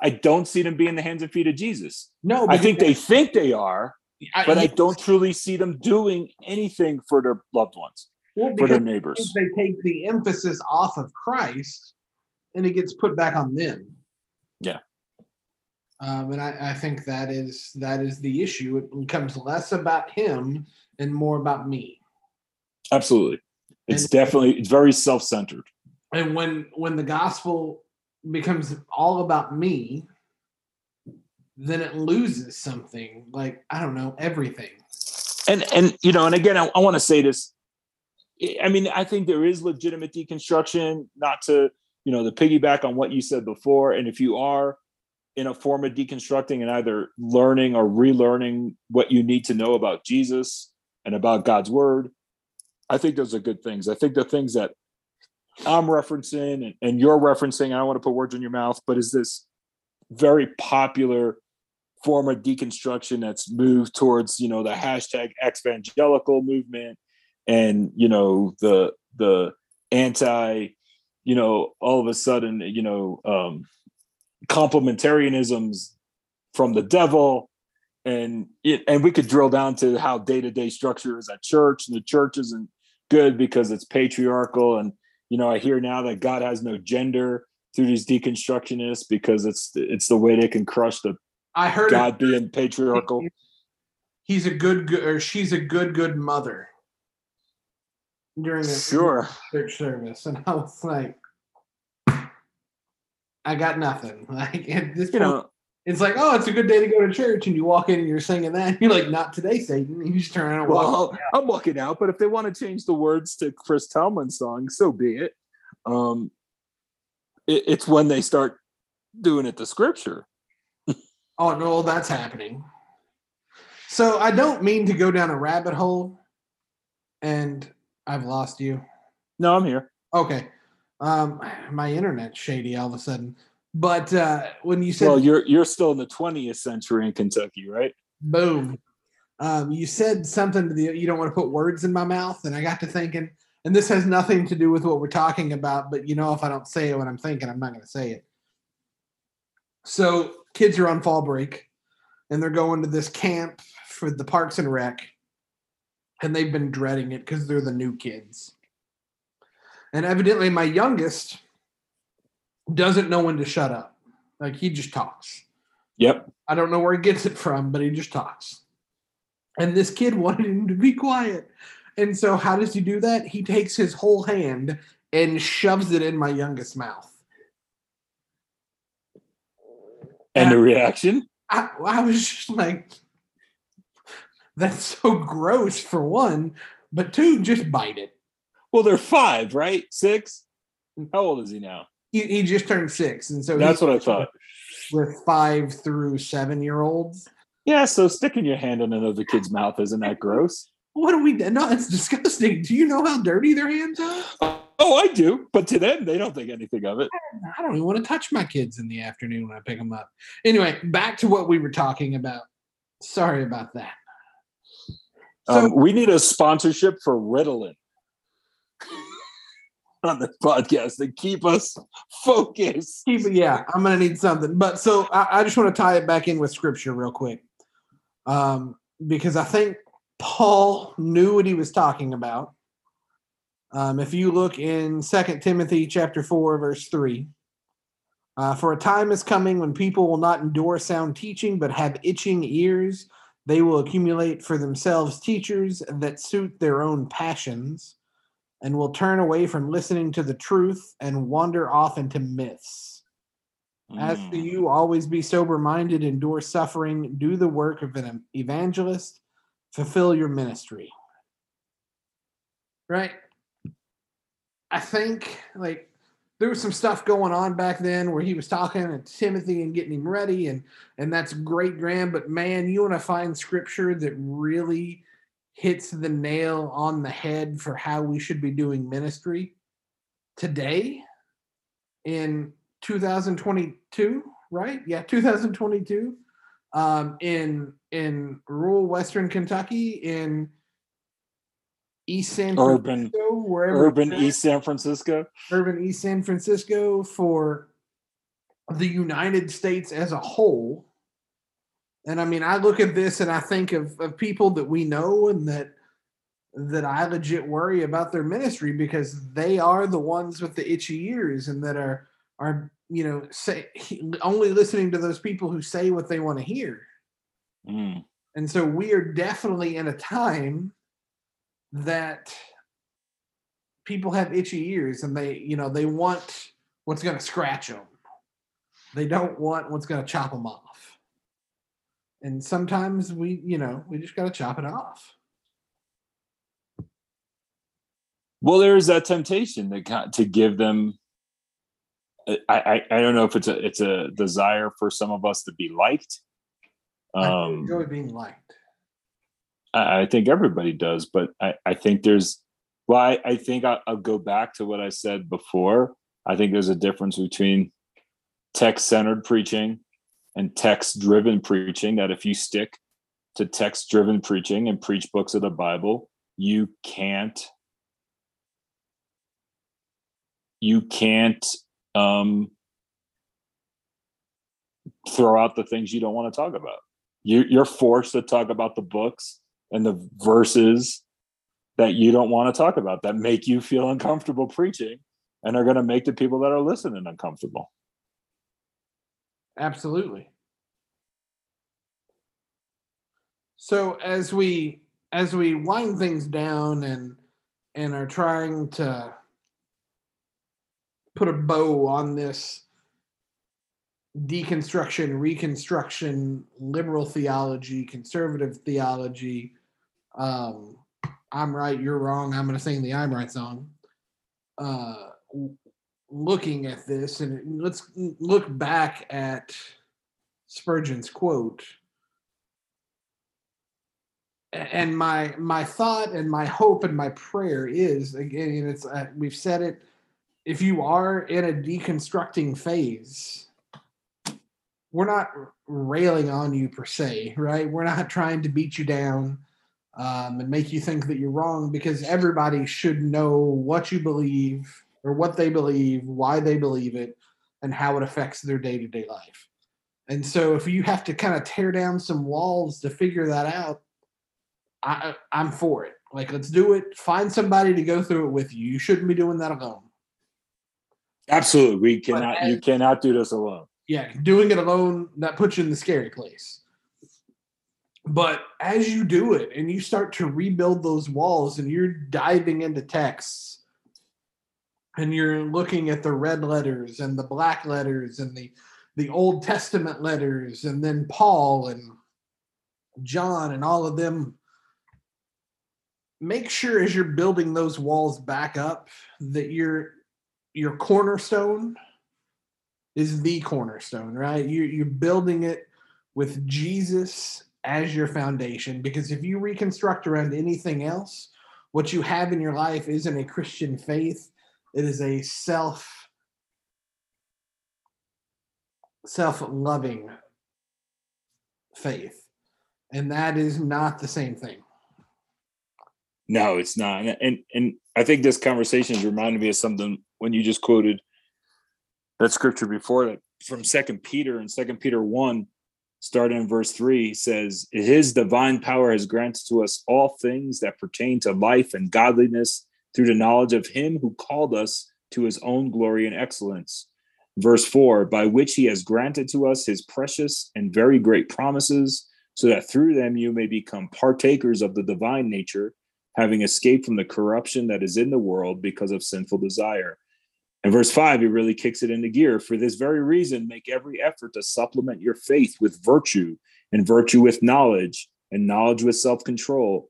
I don't see them being the hands and feet of Jesus. No, I think they think they are, I, but I don't truly see them doing anything for their loved ones, well, for their neighbors. they take the emphasis off of Christ and it gets put back on them. Yeah. Um, and I, I think that is that is the issue. It becomes less about him and more about me. Absolutely. It's And- definitely it's very self-centered. And when when the gospel becomes all about me, then it loses something like I don't know everything. and and you know and again i, I want to say this I- mean i think there is legitimate deconstruction not to you know the piggyback on what you said before and if you are in a form of deconstructing and either learning or relearning what you need to know about jesus and about god's word i think those are good things i think the things that i'm referencing and, and you're referencing i don't want to put words in your mouth but is this very popular form of deconstruction that's moved towards you know the hashtag evangelical movement and you know the the anti you know all of a sudden you know um complementarianisms from the devil and it, and we could drill down to how day-to-day structure is at church and the church isn't good because it's patriarchal and you know i hear now that god has no gender through these deconstructionists because it's it's the way they can crush the I heard God being patriarchal. he's a good, good or she's a good good mother during a Sure. church service, and I was like, I got nothing. Like at this You point, know, it's like, oh, it's a good day to go to church, and you walk in and you're singing that. You're like, not today, Satan. You just turn around and walk. I'm walking out, but if they want to change the words to Chris Tomlin's song, so be it. Um, it, it's when they start doing it to scripture. Oh no, that's happening. So I don't mean to go down a rabbit hole, and I've lost you. No, I'm here. Okay, um, my internet's shady all of a sudden. But uh, when you said Well, you're you're still in the 20th century in Kentucky, right? boom, um, you said something to the you don't want to put words in my mouth, and I got to thinking. And this has nothing to do with what we're talking about, but you know, if I don't say it when I'm thinking, I'm not going to say it. So kids are on fall break, and they're going to this camp for the Parks and Rec, and they've been dreading it because they're the new kids. And evidently, my youngest doesn't know when to shut up. Like he just talks. Yep. I don't know where he gets it from, but he just talks. And this kid wanted him to be quiet. And so, how does he do that? He takes his whole hand and shoves it in my youngest mouth. And the reaction? I, I was just like, that's so gross for one, but two, just bite it. Well, they're five, right? Six? How old is he now? He, he just turned six. And so, That's what I thought. with five through seven year olds. Yeah, so sticking your hand in another kid's mouth isn't that gross? What do we? No, it's disgusting. Do you know how dirty their hands are? Oh, I do, but to them, they don't think anything of it. I don't even want to touch my kids in the afternoon when I pick them up. Anyway, back to what we were talking about. Sorry about that. So, Um, we need a sponsorship for Ritalin on this podcast to keep us focused. keep it, yeah, I'm gonna need something. But so I, I just want to tie it back in with scripture real quick, um, because I think Paul knew what he was talking about. Um, if you look in Second Timothy chapter four, verse three, uh, for a time is coming when people will not endure sound teaching, but have itching ears. They will accumulate for themselves teachers that suit their own passions, and will turn away from listening to the truth and wander off into myths. As for Mm. you, always be sober minded, endure suffering, do the work of an evangelist, fulfill your ministry. Right? I think like there was some stuff going on back then where he was talking to Timothy and getting him ready, and and that's great, Graham. But man, you want to find scripture that really hits the nail on the head for how we should be doing ministry today in 2022 right? Yeah 2022 um in in rural western kentucky in east san Urban- francisco wherever Urban East San Francisco. urban east san francisco for the united states as a whole and i mean i look at this and i think of, of people that we know and that that i legit worry about their ministry because they are the ones with the itchy ears and that are are you know say only listening to those people who say what they want to hear Mm. and so we are definitely in a time that people have itchy ears and they, you know, they want what's going to scratch them. They don't want what's going to chop them off. And sometimes we, you know, we just got to chop it off. Well, there is that temptation to to give them. I, I I don't know if it's a it's a desire for some of us to be liked. I Um, enjoy being liked. I, I think everybody does, but I, I think there's, well, I, I think I'll, I'll go back to what I said before. I think there's a difference between text centered preaching and text driven preaching. That if you stick to text driven preaching and preach books of the Bible, you can't, you can't, um, throw out the things you don't want to talk about. You, you're forced to talk about the books and the verses that you don't want to talk about that make you feel uncomfortable preaching and are going to make the people that are listening uncomfortable. Absolutely. So as we as we wind things down and and are trying to put a bow on this deconstruction, reconstruction, liberal theology, conservative theology, um, I'm right, you're wrong. I'm going to sing the I'm right song. Uh, looking at this, and let's look back at Spurgeon's quote. And my my thought and my hope and my prayer is again, it's uh, we've said it. If you are in a deconstructing phase, we're not railing on you per se, right? We're not trying to beat you down um, and make you think that you're wrong because everybody should know what you believe or what they believe, why they believe it, and how it affects their day to day life. And so if you have to kind of tear down some walls to figure that out, I, I'm for it. Like, let's do it. Find somebody to go through it with you. You shouldn't be doing that alone. Absolutely. We cannot, as, you cannot do this alone. Yeah. Doing it alone, that puts you in the scary place. But as you do it and you start to rebuild those walls and you're diving into texts and you're looking at the red letters and the black letters and the the Old Testament letters and then Paul and John and all of them. Make sure as you're building those walls back up that your your cornerstone is the cornerstone right? You you're building it with Jesus as your foundation because if you reconstruct around anything else what you have in your life isn't a Christian faith it is a self self-loving faith. And that is not the same thing. No it's not. And and i think this conversation is reminding me of something when you just quoted that scripture before that from second peter and second peter 1 starting in verse 3 says his divine power has granted to us all things that pertain to life and godliness through the knowledge of him who called us to his own glory and excellence Verse 4 By which he has granted to us his precious and very great promises, so that through them you may become partakers of the divine nature, having escaped from the corruption that is in the world because of sinful desire. And verse 5, he really kicks it into gear. For this very reason, make every effort to supplement your faith with virtue, and virtue with knowledge, and knowledge with self control,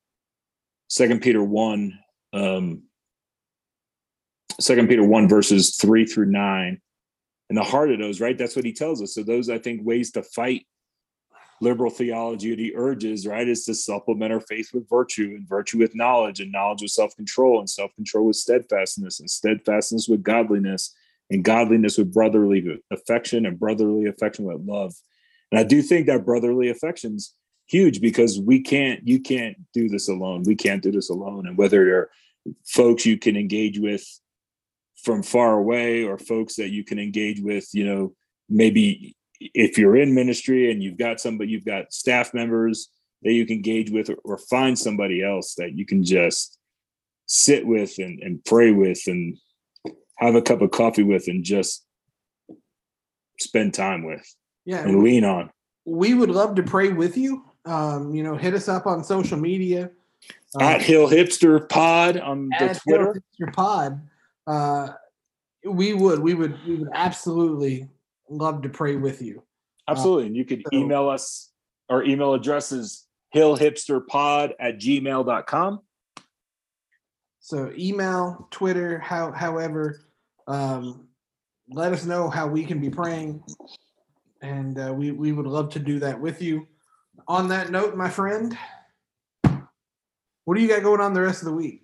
Second Peter one, um, Second Peter one verses three through nine and the heart of those, right? That's what he tells us. So those, I think, ways to fight liberal theology that he urges, right, is to supplement our faith with virtue and virtue with knowledge and knowledge with self-control and self-control with steadfastness and steadfastness with godliness and godliness with brotherly affection and brotherly affection with love. And I do think that brotherly affection's huge because we can't, you can't do this alone. We can't do this alone. And whether they're folks you can engage with from far away or folks that you can engage with you know maybe if you're in ministry and you've got somebody you've got staff members that you can engage with or, or find somebody else that you can just sit with and, and pray with and have a cup of coffee with and just spend time with yeah and lean on we would love to pray with you um, you know hit us up on social media at um, hill hipster pod on the twitter hill hipster pod uh, we would, we would, we would absolutely love to pray with you. Absolutely. and you could so, email us. Our email address is hillhipsterpod at gmail.com. So email, Twitter, how, however, um, let us know how we can be praying. And uh, we, we would love to do that with you. On that note, my friend, what do you got going on the rest of the week?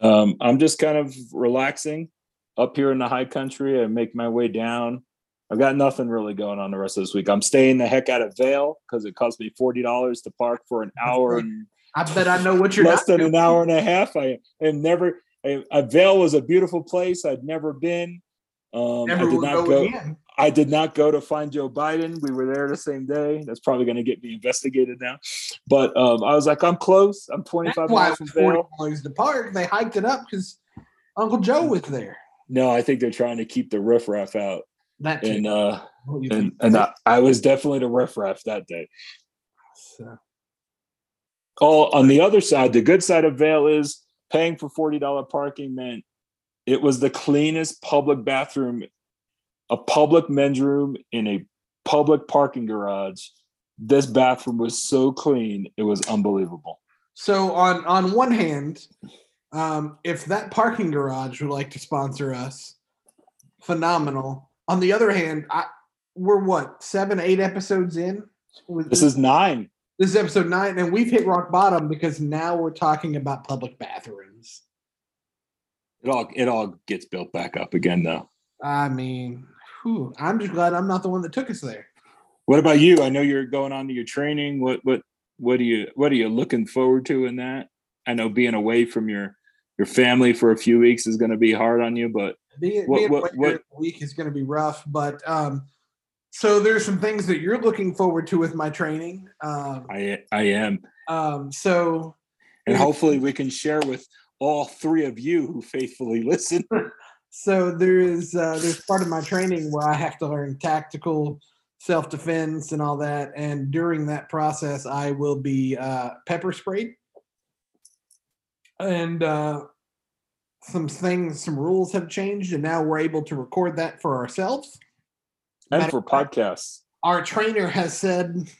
Um, I'm just kind of relaxing up here in the high country. I make my way down. I've got nothing really going on the rest of this week. I'm staying the heck out of Vail because it cost me forty dollars to park for an hour and I bet I know what you're less than doing. an hour and a half. I am never. I, I, Vail was a beautiful place. I'd never been. Um, never I did not go. Again. I did not go to find Joe Biden. We were there the same day. That's probably going to get me investigated now. But um, I was like, I'm close. I'm 25 miles from Vail. The park. They hiked it up because Uncle Joe was there. No, I think they're trying to keep the riffraff out. That too. And uh you and and I, I was definitely the riffraff that day. So, Oh, on the other side, the good side of Vail is paying for $40 parking meant it was the cleanest public bathroom, a public men's room in a public parking garage. This bathroom was so clean, it was unbelievable. so on on one hand, um, if that parking garage would like to sponsor us, phenomenal. On the other hand, I we're what seven, eight episodes in. With- This is nine. this is episode nine, and we've hit rock bottom because now we're talking about public bathrooms. It all it all gets built back up again though. I mean, whew, I'm just glad I'm not the one that took us there. What about you? I know you're going on to your training. What what what are you what are you looking forward to in that? I know being away from your your family for a few weeks is going to be hard on you, but Being, What- being what- away what- week is going to be rough, but um, so there's some things that you're looking forward to with my training. Um, I I am, um, so and hopefully we can share with all three of you who faithfully listen. So there is uh, there's part of my training where I have to learn tactical self defense and all that, and during that process, I will be uh, pepper sprayed, and uh, some things, some rules have changed, and now we're able to record that for ourselves. and Matter for podcasts. our trainer has said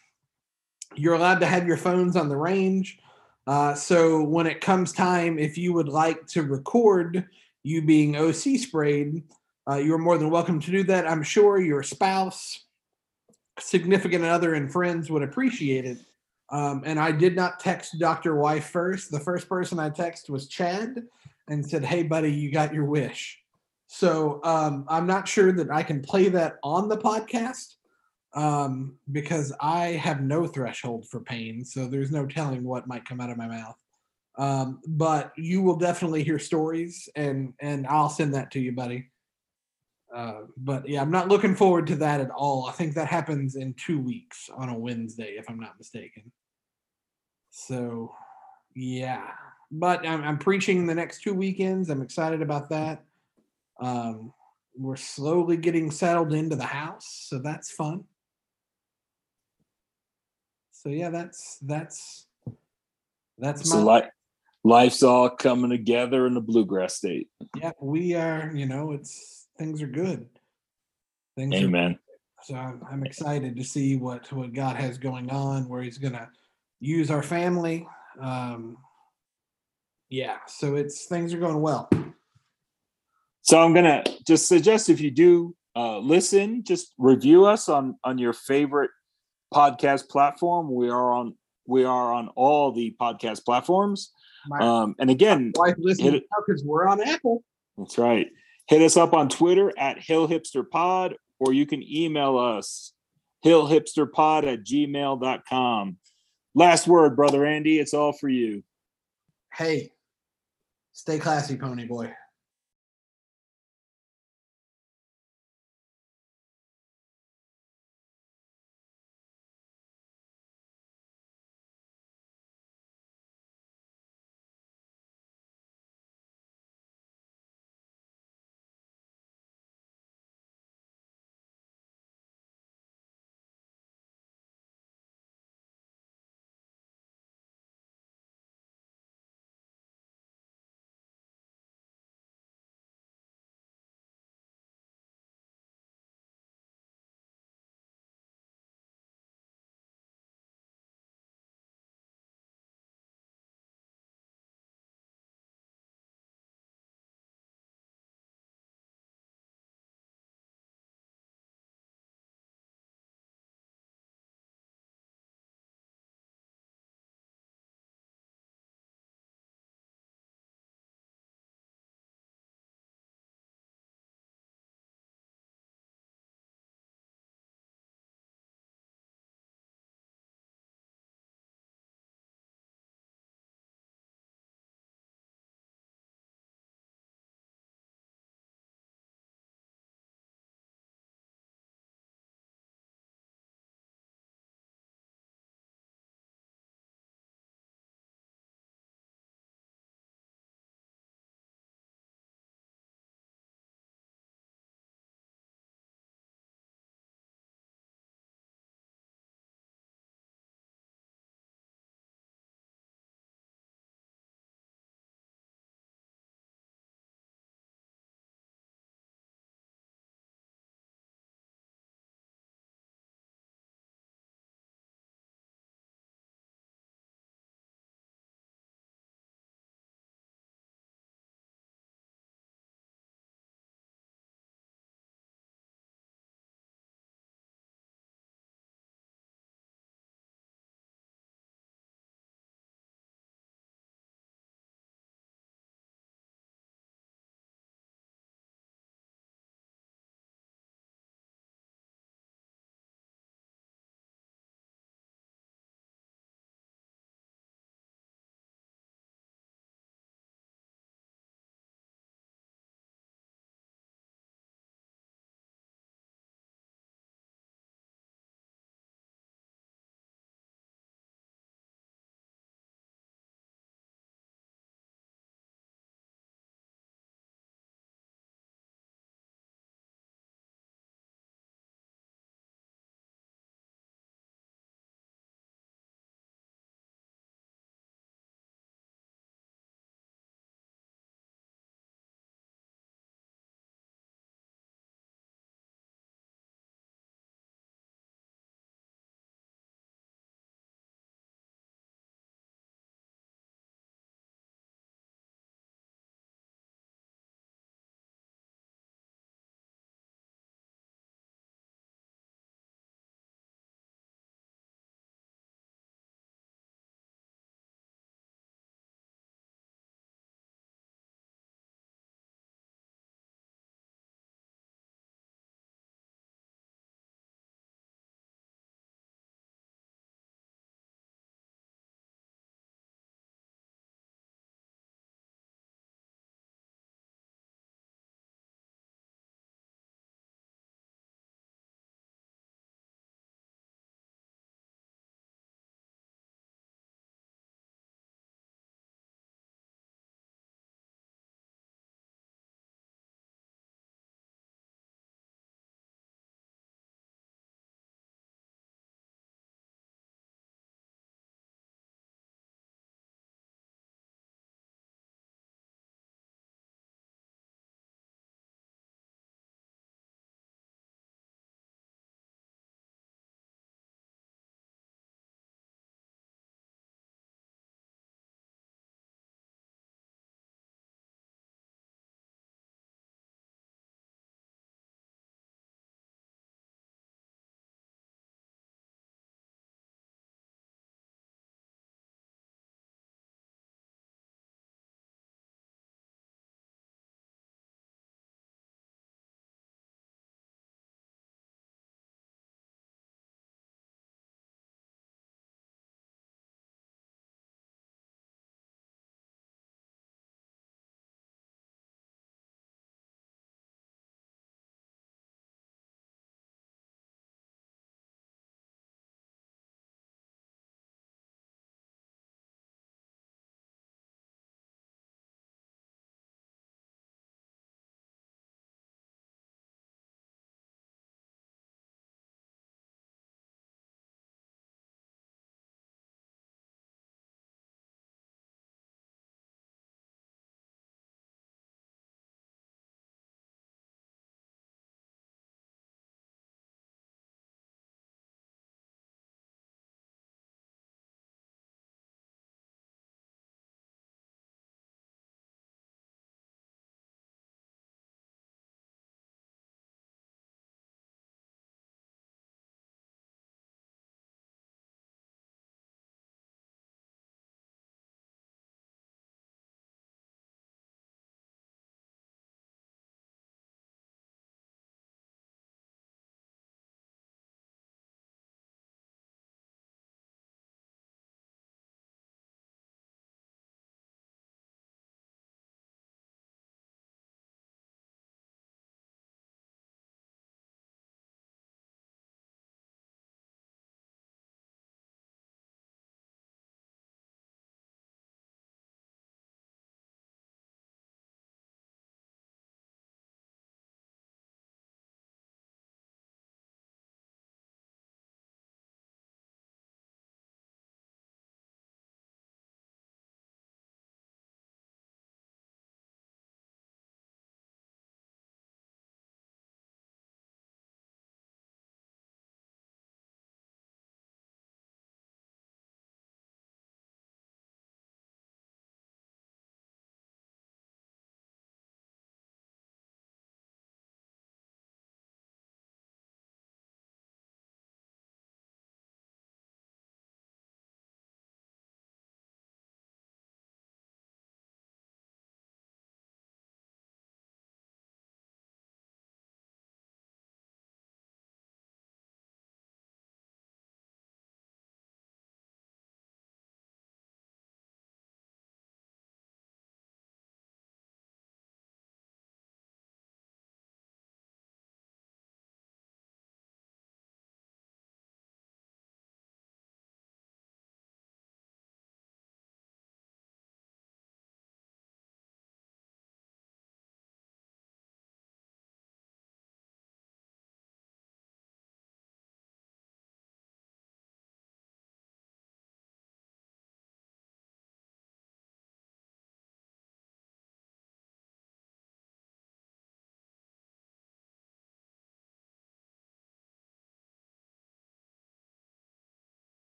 you're allowed to have your phones on the range. Uh, so when it comes time, if you would like to record you being OC sprayed, uh, you're more than welcome to do that. I'm sure your spouse, significant other, and friends would appreciate it. Um, and I did not text Dr. Wife first. The first person I texted was Chad and said, Hey, buddy, you got your wish. So um, I'm not sure that I can play that on the podcast um, because I have no threshold for pain, so there's no telling what might come out of my mouth. Um, but you will definitely hear stories, and and I'll send that to you, buddy. Uh, but yeah, I'm not looking forward to that at all. I think that happens in two weeks on a Wednesday, if I'm not mistaken. So, yeah, but I'm, I'm preaching the next two weekends. I'm excited about that. Um, we're slowly getting settled into the house, so that's fun. So yeah, that's that's that's my life's all coming together in the bluegrass state. yeah. We are, you know, it's things are good. Things are Amen. so I'm, I'm excited to see what what God has going on, where He's gonna use our family. Um, yeah, so it's things are going well. So I'm gonna just suggest if you do uh, listen, just review us on on your favorite podcast platform. We are on we are on all the podcast platforms. My Um, and again, wife listening hit now because we're on Apple. that's right. Hit us up on Twitter at Hill Hipster Pod, or you can email us hillhipsterpod at gmail.com. Last word, brother Andy. It's all for you. Hey, stay classy, pony boy.